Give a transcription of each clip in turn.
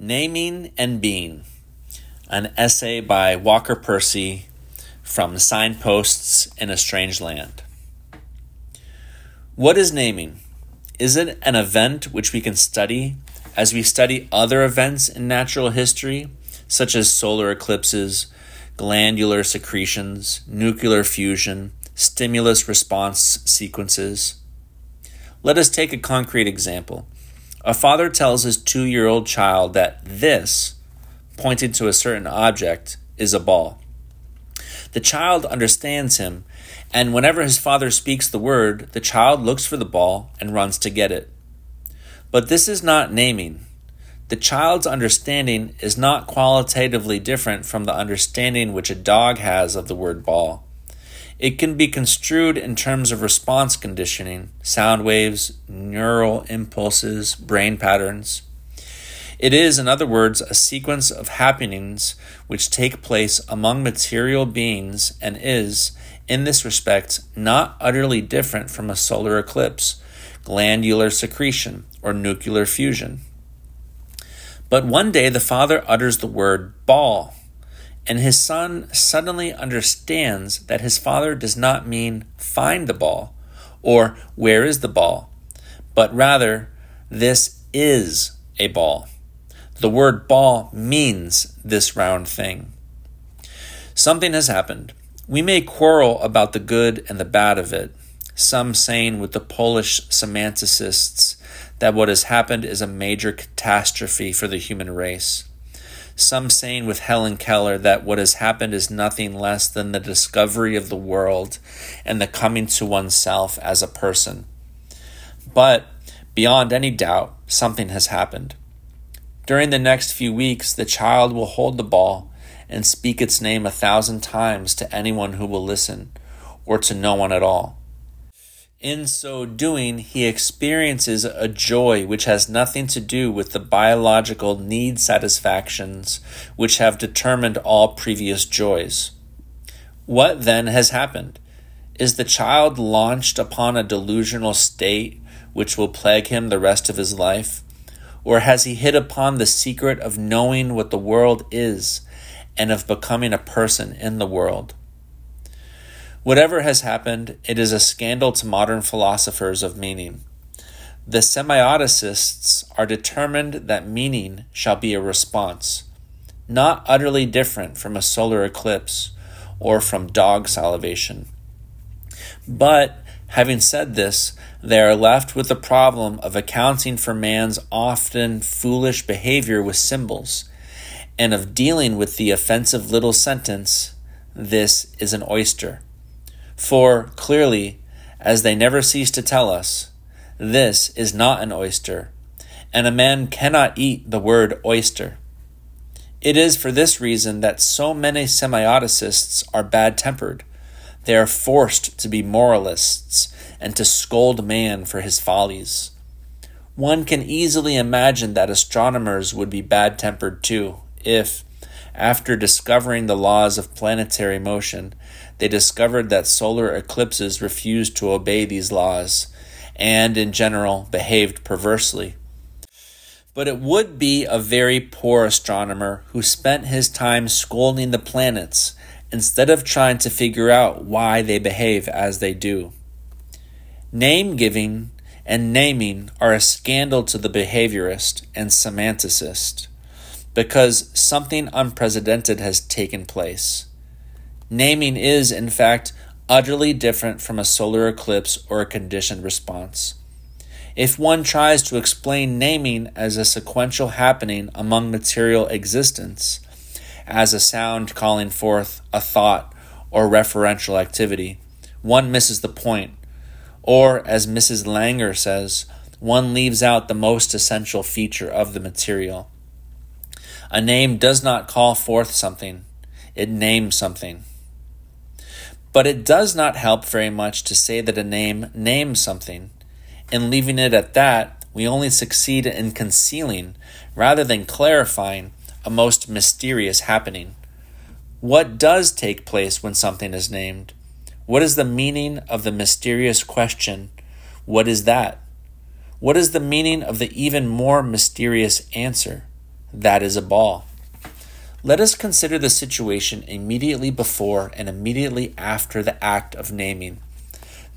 Naming and Being, an essay by Walker Percy from Signposts in a Strange Land. What is naming? Is it an event which we can study as we study other events in natural history, such as solar eclipses, glandular secretions, nuclear fusion, stimulus response sequences? Let us take a concrete example. A father tells his two year old child that this, pointing to a certain object, is a ball. The child understands him, and whenever his father speaks the word, the child looks for the ball and runs to get it. But this is not naming. The child's understanding is not qualitatively different from the understanding which a dog has of the word ball. It can be construed in terms of response conditioning, sound waves, neural impulses, brain patterns. It is, in other words, a sequence of happenings which take place among material beings and is, in this respect, not utterly different from a solar eclipse, glandular secretion, or nuclear fusion. But one day the father utters the word ball and his son suddenly understands that his father does not mean find the ball or where is the ball, but rather this is a ball. The word ball means this round thing. Something has happened. We may quarrel about the good and the bad of it, some saying with the Polish semanticists that what has happened is a major catastrophe for the human race some saying with Helen Keller that what has happened is nothing less than the discovery of the world and the coming to oneself as a person. But beyond any doubt, something has happened. During the next few weeks, the child will hold the ball and speak its name a thousand times to anyone who will listen, or to no one at all. In so doing, he experiences a joy which has nothing to do with the biological need satisfactions which have determined all previous joys. What then has happened? Is the child launched upon a delusional state which will plague him the rest of his life? Or has he hit upon the secret of knowing what the world is and of becoming a person in the world? Whatever has happened, it is a scandal to modern philosophers of meaning. The semioticists are determined that meaning shall be a response, not utterly different from a solar eclipse or from dog salivation. But, having said this, they are left with the problem of accounting for man's often foolish behavior with symbols, and of dealing with the offensive little sentence, This is an oyster. For, clearly, as they never cease to tell us, this is not an oyster, and a man cannot eat the word oyster. It is for this reason that so many semioticists are bad tempered. They are forced to be moralists and to scold man for his follies. One can easily imagine that astronomers would be bad tempered too, if, after discovering the laws of planetary motion, they discovered that solar eclipses refused to obey these laws and, in general, behaved perversely. But it would be a very poor astronomer who spent his time scolding the planets instead of trying to figure out why they behave as they do. Name giving and naming are a scandal to the behaviorist and semanticist because something unprecedented has taken place. Naming is, in fact, utterly different from a solar eclipse or a conditioned response. If one tries to explain naming as a sequential happening among material existence, as a sound calling forth a thought or referential activity, one misses the point. Or, as Mrs. Langer says, one leaves out the most essential feature of the material. A name does not call forth something, it names something. But it does not help very much to say that a name names something. and leaving it at that, we only succeed in concealing, rather than clarifying, a most mysterious happening. What does take place when something is named? What is the meaning of the mysterious question, What is that? What is the meaning of the even more mysterious answer? That is a ball. Let us consider the situation immediately before and immediately after the act of naming.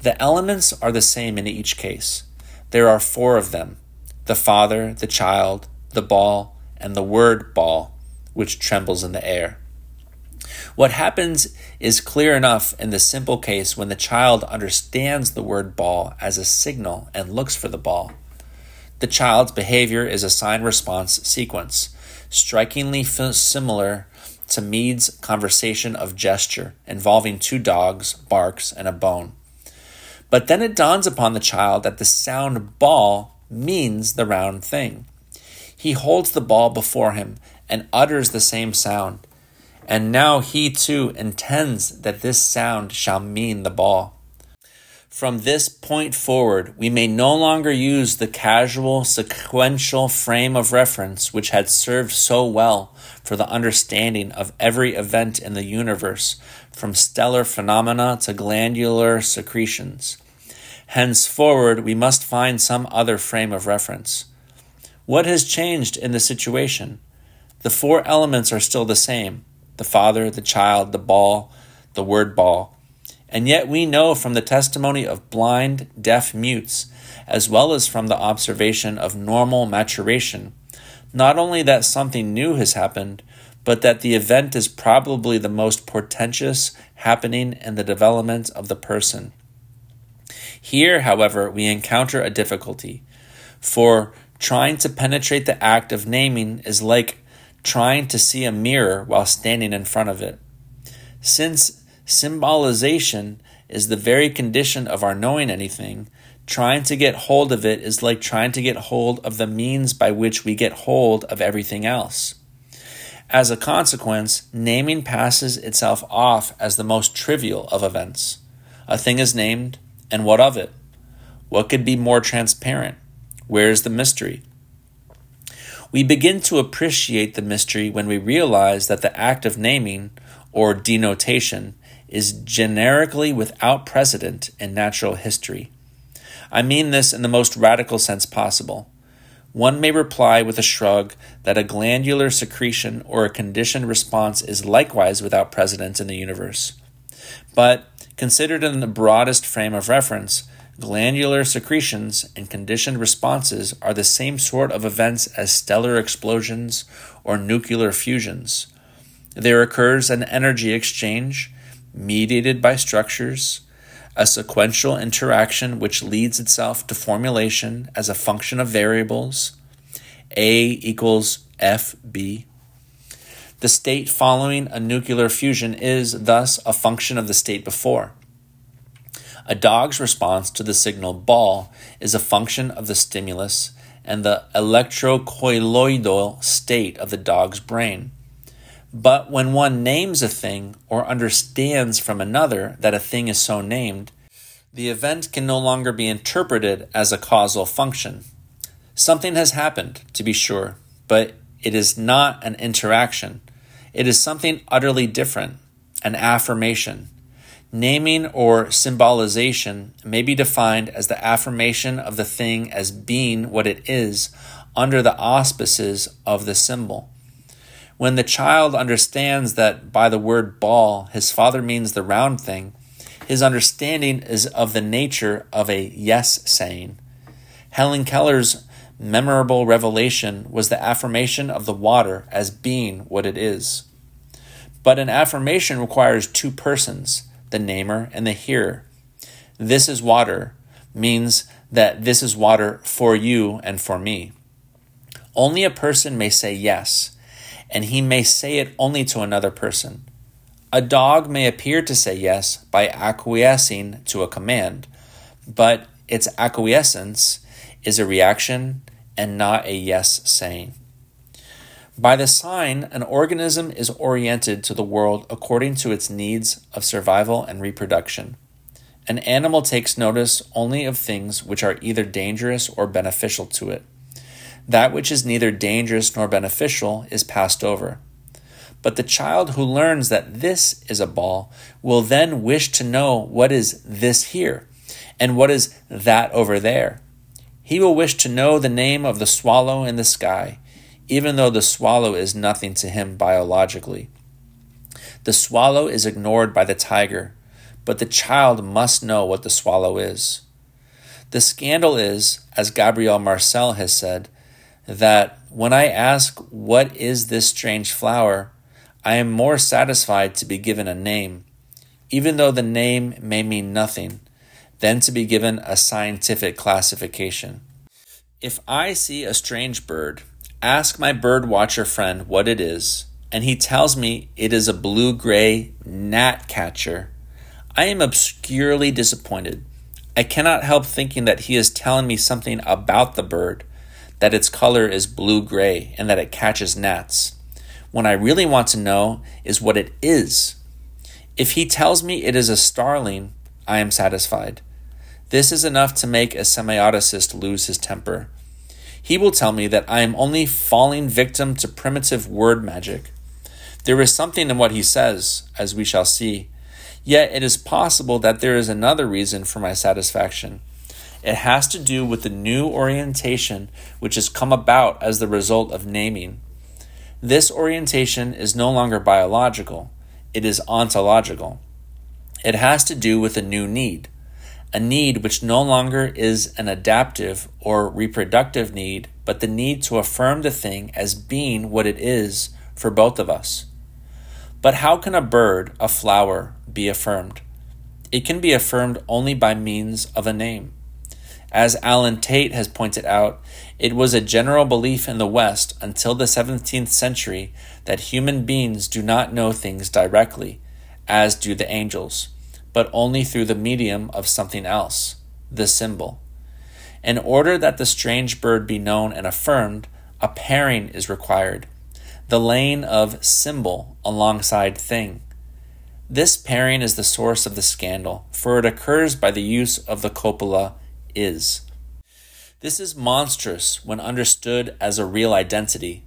The elements are the same in each case. There are four of them the Father, the child, the ball, and the word ball, which trembles in the air. What happens is clear enough in the simple case when the child understands the word ball as a signal and looks for the ball. The child's behavior is a sign response sequence, strikingly similar to Mead's conversation of gesture involving two dogs, barks, and a bone. But then it dawns upon the child that the sound ball means the round thing. He holds the ball before him and utters the same sound. And now he too intends that this sound shall mean the ball. From this point forward, we may no longer use the casual, sequential frame of reference which had served so well for the understanding of every event in the universe, from stellar phenomena to glandular secretions. Henceforward, we must find some other frame of reference. What has changed in the situation? The four elements are still the same the Father, the child, the ball, the word ball and yet we know from the testimony of blind, deaf mutes, as well as from the observation of normal maturation, not only that something new has happened, but that the event is probably the most portentous happening in the development of the person. Here, however, we encounter a difficulty, for trying to penetrate the act of naming is like trying to see a mirror while standing in front of it. Since Symbolization is the very condition of our knowing anything. Trying to get hold of it is like trying to get hold of the means by which we get hold of everything else. As a consequence, naming passes itself off as the most trivial of events. A thing is named, and what of it? What could be more transparent? Where is the mystery? We begin to appreciate the mystery when we realize that the act of naming, or denotation, is generically without precedent in natural history. I mean this in the most radical sense possible. One may reply with a shrug that a glandular secretion or a conditioned response is likewise without precedent in the universe. But, considered in the broadest frame of reference, glandular secretions and conditioned responses are the same sort of events as stellar explosions or nuclear fusions. There occurs an energy exchange mediated by structures, a sequential interaction which leads itself to formulation as a function of variables, A equals FB. The state following a nuclear fusion is thus a function of the state before. A dog's response to the signal ball is a function of the stimulus and the electrocolloidal state of the dog's brain. But when one names a thing or understands from another that a thing is so named, the event can no longer be interpreted as a causal function. Something has happened, to be sure, but it is not an interaction. It is something utterly different, an affirmation. Naming or symbolization may be defined as the affirmation of the thing as being what it is under the auspices of the symbol. When the child understands that by the word ball his father means the round thing, his understanding is of the nature of a yes saying. Helen Keller's memorable revelation was the affirmation of the water as being what it is. But an affirmation requires two persons, the namer and the hearer. This is water means that this is water for you and for me. Only a person may say yes, and he may say it only to another person. A dog may appear to say yes by acquiescing to a command, but its acquiescence is a reaction and not a yes saying. By the sign, an organism is oriented to the world according to its needs of survival and reproduction. An animal takes notice only of things which are either dangerous or beneficial to it. That which is neither dangerous nor beneficial is passed over. But the child who learns that this is a ball will then wish to know what is this here and what is that over there. He will wish to know the name of the swallow in the sky, even though the swallow is nothing to him biologically. The swallow is ignored by the tiger, but the child must know what the swallow is. The scandal is, as Gabriel Marcel has said, that when I ask, What is this strange flower? I am more satisfied to be given a name, even though the name may mean nothing, than to be given a scientific classification. If I see a strange bird, ask my bird watcher friend what it is, and he tells me it is a blue gray gnatcatcher. I am obscurely disappointed. I cannot help thinking that he is telling me something about the bird, that its color is blue gray, and that it catches gnats. What I really want to know is what it is. If he tells me it is a starling, I am satisfied. This is enough to make a semioticist lose his temper. He will tell me that I am only falling victim to primitive word magic. There is something in what he says, as we shall see, Yet it is possible that there is another reason for my satisfaction. It has to do with the new orientation which has come about as the result of naming. This orientation is no longer biological, it is ontological. It has to do with a new need, a need which no longer is an adaptive or reproductive need, but the need to affirm the thing as being what it is for both of us. But how can a bird, a flower, be affirmed? It can be affirmed only by means of a name. As Allen Tate has pointed out, it was a general belief in the West until the 17th century that human beings do not know things directly, as do the angels, but only through the medium of something else, the symbol. In order that the strange bird be known and affirmed, a pairing is required the lane of symbol alongside thing. This pairing is the source of the scandal, for it occurs by the use of the copula is. This is monstrous when understood as a real identity,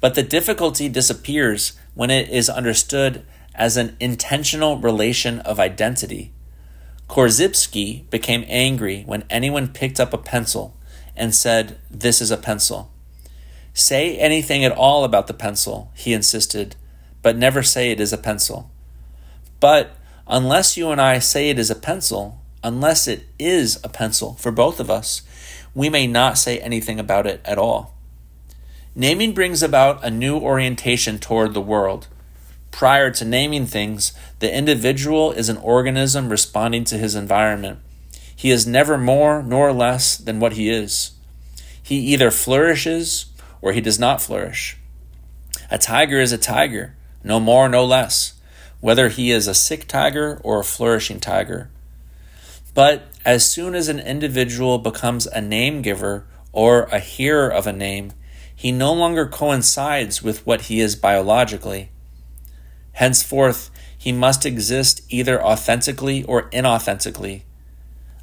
but the difficulty disappears when it is understood as an intentional relation of identity. Korzybski became angry when anyone picked up a pencil and said, This is a pencil. Say anything at all about the pencil, he insisted, but never say it is a pencil. But unless you and I say it is a pencil, unless it is a pencil for both of us, we may not say anything about it at all. Naming brings about a new orientation toward the world. Prior to naming things, the individual is an organism responding to his environment. He is never more nor less than what he is. He either flourishes or he does not flourish. A tiger is a tiger, no more, no less, whether he is a sick tiger or a flourishing tiger. But as soon as an individual becomes a name giver or a hearer of a name, he no longer coincides with what he is biologically. Henceforth, he must exist either authentically or inauthentically.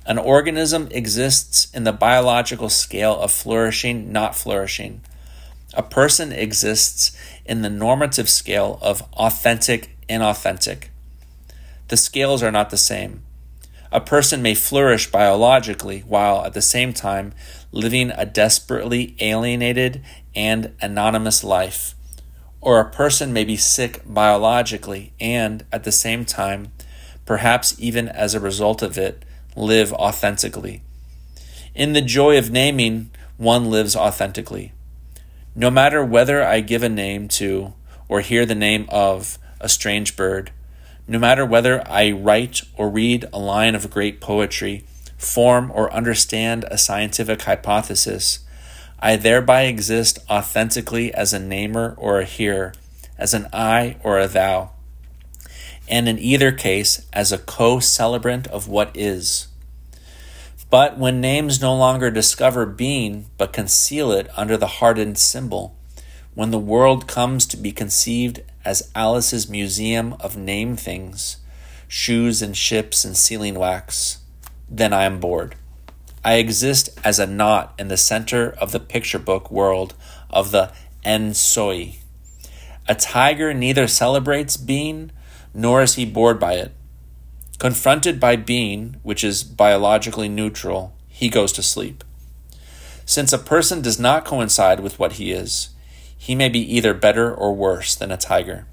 An organism exists in the biological scale of flourishing, not flourishing. A person exists in the normative scale of authentic, inauthentic. The scales are not the same. A person may flourish biologically while at the same time living a desperately alienated and anonymous life. Or a person may be sick biologically and at the same time, perhaps even as a result of it, live authentically. In the joy of naming, one lives authentically. No matter whether I give a name to or hear the name of a strange bird, no matter whether I write or read a line of great poetry, form or understand a scientific hypothesis, I thereby exist authentically as a namer or a hearer, as an I or a thou, and in either case as a co celebrant of what is. But when names no longer discover being but conceal it under the hardened symbol, when the world comes to be conceived as Alice's museum of name things, shoes and ships and sealing wax, then I am bored. I exist as a knot in the center of the picture book world of the en-soi. A tiger neither celebrates being nor is he bored by it. Confronted by being, which is biologically neutral, he goes to sleep. Since a person does not coincide with what he is, he may be either better or worse than a tiger.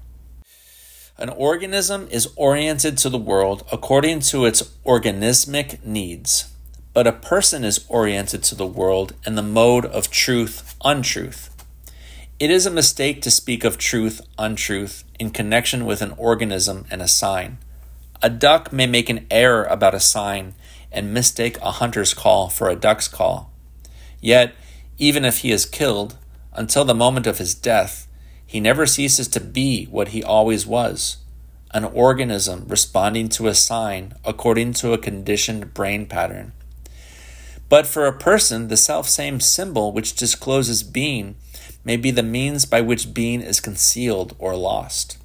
An organism is oriented to the world according to its organismic needs, but a person is oriented to the world in the mode of truth, untruth. It is a mistake to speak of truth, untruth in connection with an organism and a sign. A duck may make an error about a sign and mistake a hunter's call for a duck's call. Yet, even if he is killed, until the moment of his death, he never ceases to be what he always was an organism responding to a sign according to a conditioned brain pattern. But for a person, the self same symbol which discloses being may be the means by which being is concealed or lost.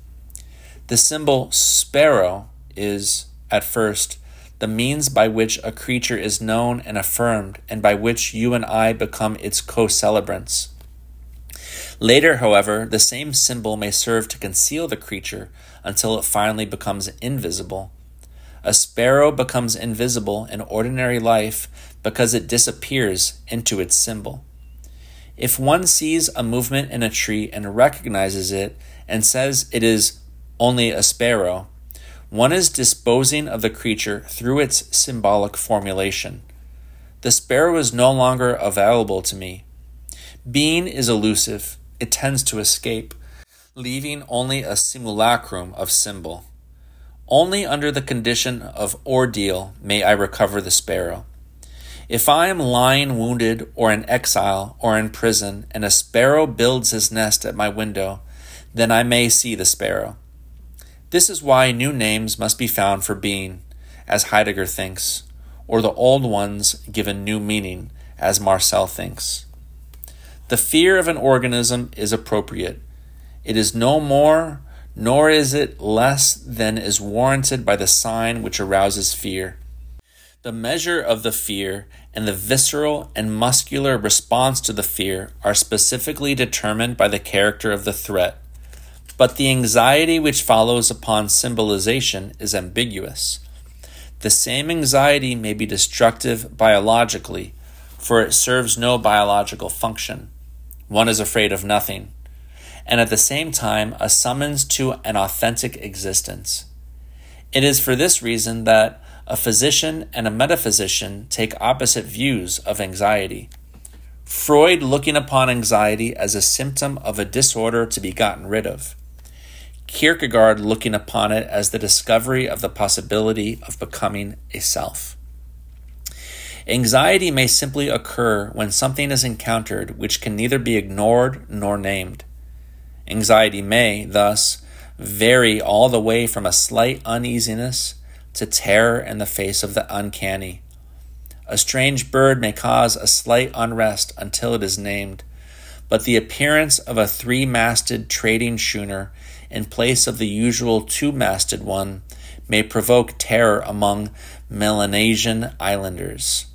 The symbol sparrow is, at first, the means by which a creature is known and affirmed, and by which you and I become its co celebrants. Later, however, the same symbol may serve to conceal the creature until it finally becomes invisible. A sparrow becomes invisible in ordinary life because it disappears into its symbol. If one sees a movement in a tree and recognizes it and says it is only a sparrow, one is disposing of the creature through its symbolic formulation. The sparrow is no longer available to me. Being is elusive, it tends to escape, leaving only a simulacrum of symbol. Only under the condition of ordeal may I recover the sparrow. If I am lying wounded or in exile or in prison, and a sparrow builds his nest at my window, then I may see the sparrow. This is why new names must be found for being, as Heidegger thinks, or the old ones given new meaning, as Marcel thinks. The fear of an organism is appropriate. It is no more, nor is it less than is warranted by the sign which arouses fear. The measure of the fear and the visceral and muscular response to the fear are specifically determined by the character of the threat but the anxiety which follows upon symbolization is ambiguous. The same anxiety may be destructive biologically, for it serves no biological function. One is afraid of nothing, and at the same time a summons to an authentic existence. It is for this reason that a physician and a metaphysician take opposite views of anxiety. Freud looking upon anxiety as a symptom of a disorder to be gotten rid of. Kierkegaard looking upon it as the discovery of the possibility of becoming a self. Anxiety may simply occur when something is encountered which can neither be ignored nor named. Anxiety may, thus, vary all the way from a slight uneasiness to terror in the face of the uncanny. A strange bird may cause a slight unrest until it is named, but the appearance of a three masted trading schooner in place of the usual two masted one may provoke terror among Melanesian islanders.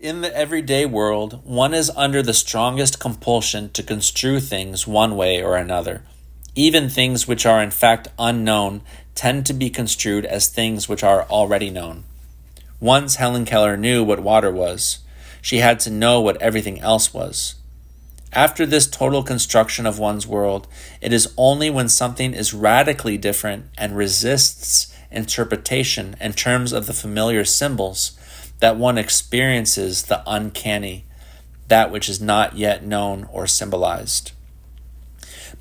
In the everyday world, one is under the strongest compulsion to construe things one way or another. Even things which are in fact unknown tend to be construed as things which are already known. Once Helen Keller knew what water was. She had to know what everything else was. After this total construction of one's world, it is only when something is radically different and resists interpretation in terms of the familiar symbols that one experiences the uncanny, that which is not yet known or symbolized.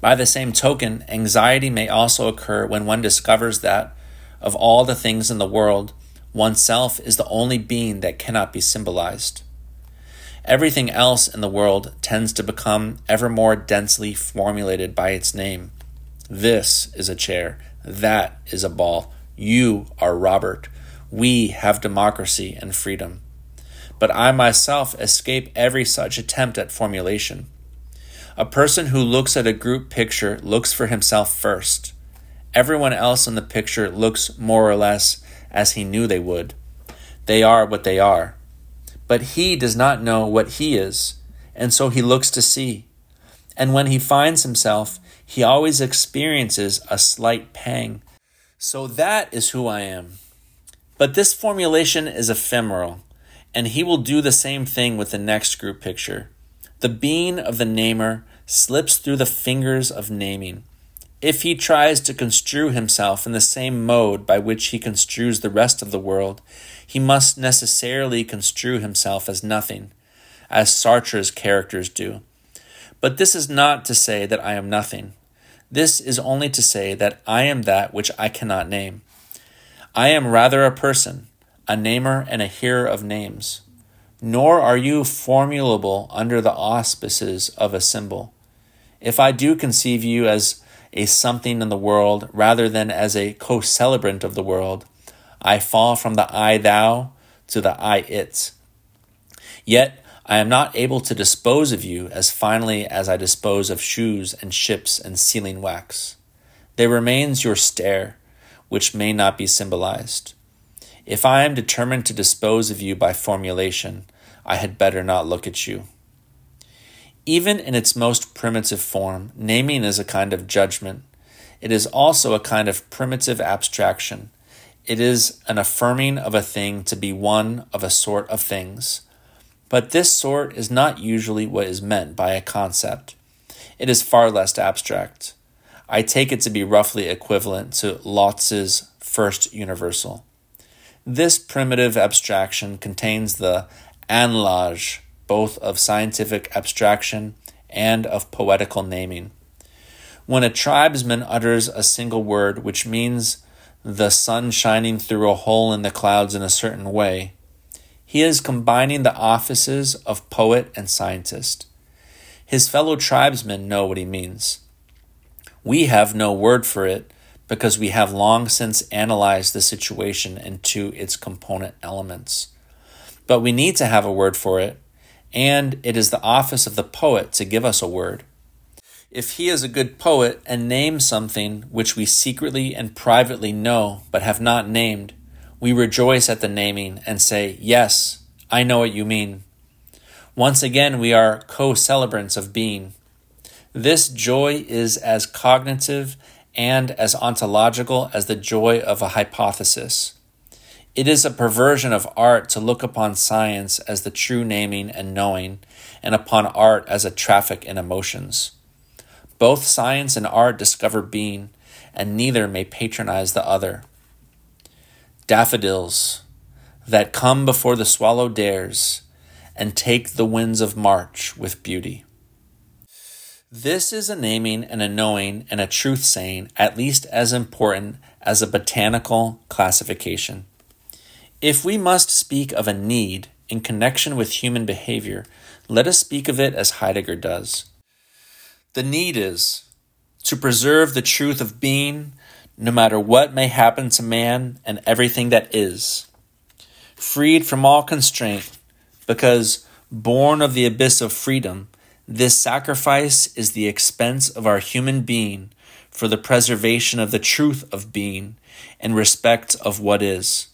By the same token, anxiety may also occur when one discovers that, of all the things in the world, oneself is the only being that cannot be symbolized. Everything else in the world tends to become ever more densely formulated by its name. This is a chair. That is a ball. You are Robert. We have democracy and freedom. But I myself escape every such attempt at formulation. A person who looks at a group picture looks for himself first. Everyone else in the picture looks more or less as he knew they would. They are what they are but he does not know what he is, and so he looks to see. And when he finds himself, he always experiences a slight pang. So that is who I am. But this formulation is ephemeral, and he will do the same thing with the next group picture. The being of the namer slips through the fingers of naming. If he tries to construe himself in the same mode by which he construes the rest of the world, he must necessarily construe himself as nothing, as Sartre's characters do. But this is not to say that I am nothing. This is only to say that I am that which I cannot name. I am rather a person, a namer and a hearer of names. Nor are you formulable under the auspices of a symbol. If I do conceive you as a something in the world rather than as a co celebrant of the world, I fall from the I thou to the I it. Yet I am not able to dispose of you as finely as I dispose of shoes and ships and sealing wax. There remains your stare, which may not be symbolized. If I am determined to dispose of you by formulation, I had better not look at you. Even in its most primitive form, naming is a kind of judgment. It is also a kind of primitive abstraction. It is an affirming of a thing to be one of a sort of things but this sort is not usually what is meant by a concept. It is far less abstract. I take it to be roughly equivalent to Lotze's first universal. This primitive abstraction contains the anlage both of scientific abstraction and of poetical naming. When a tribesman utters a single word which means the sun shining through a hole in the clouds in a certain way, he is combining the offices of poet and scientist. His fellow tribesmen know what he means. We have no word for it because we have long since analyzed the situation into its component elements. But we need to have a word for it, and it is the office of the poet to give us a word. If he is a good poet and names something which we secretly and privately know but have not named, we rejoice at the naming and say, Yes, I know what you mean. Once again, we are co celebrants of being. This joy is as cognitive and as ontological as the joy of a hypothesis. It is a perversion of art to look upon science as the true naming and knowing, and upon art as a traffic in emotions. Both science and art discover being, and neither may patronize the other daffodils that come before the swallow dares and take the winds of March with beauty. This is a naming and a knowing and a truth saying at least as important as a botanical classification. If we must speak of a need in connection with human behavior, let us speak of it as Heidegger does. The need is to preserve the truth of being no matter what may happen to man and everything that is. Freed from all constraint, because born of the abyss of freedom, this sacrifice is the expense of our human being for the preservation of the truth of being and respect of what is.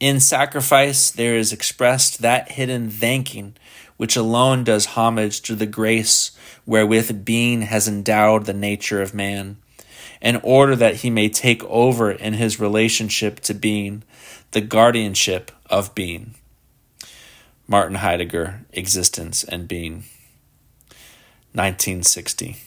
In sacrifice, there is expressed that hidden thanking which alone does homage to the grace wherewith being has endowed the nature of man in order that he may take over in his relationship to being, the guardianship of being. Martin Heidegger, Existence and Being, 1960.